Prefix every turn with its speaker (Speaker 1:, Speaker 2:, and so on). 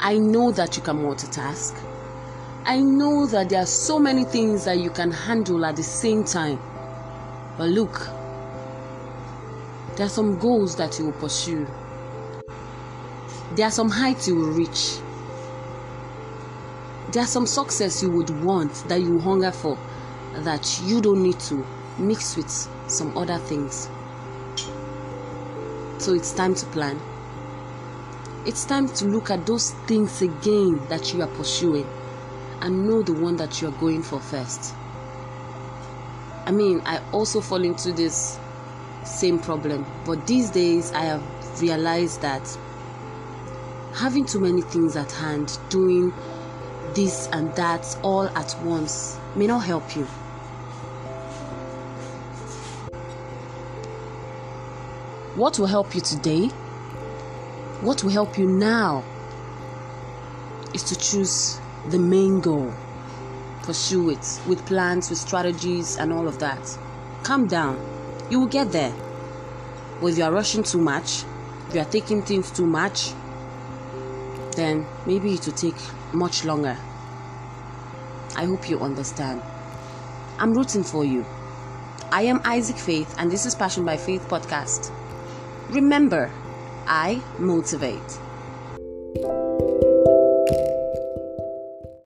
Speaker 1: I know that you can multitask. I know that there are so many things that you can handle at the same time. But look, there are some goals that you will pursue. There are some heights you will reach. There are some success you would want that you hunger for that you don't need to mix with some other things. So it's time to plan. It's time to look at those things again that you are pursuing and know the one that you are going for first. I mean, I also fall into this same problem, but these days I have realized that having too many things at hand, doing this and that all at once, may not help you. What will help you today? What will help you now is to choose the main goal. Pursue it with plans, with strategies, and all of that. Calm down. You will get there. But if you are rushing too much, if you are taking things too much, then maybe it will take much longer. I hope you understand. I'm rooting for you. I am Isaac Faith, and this is Passion by Faith podcast. Remember, I motivate.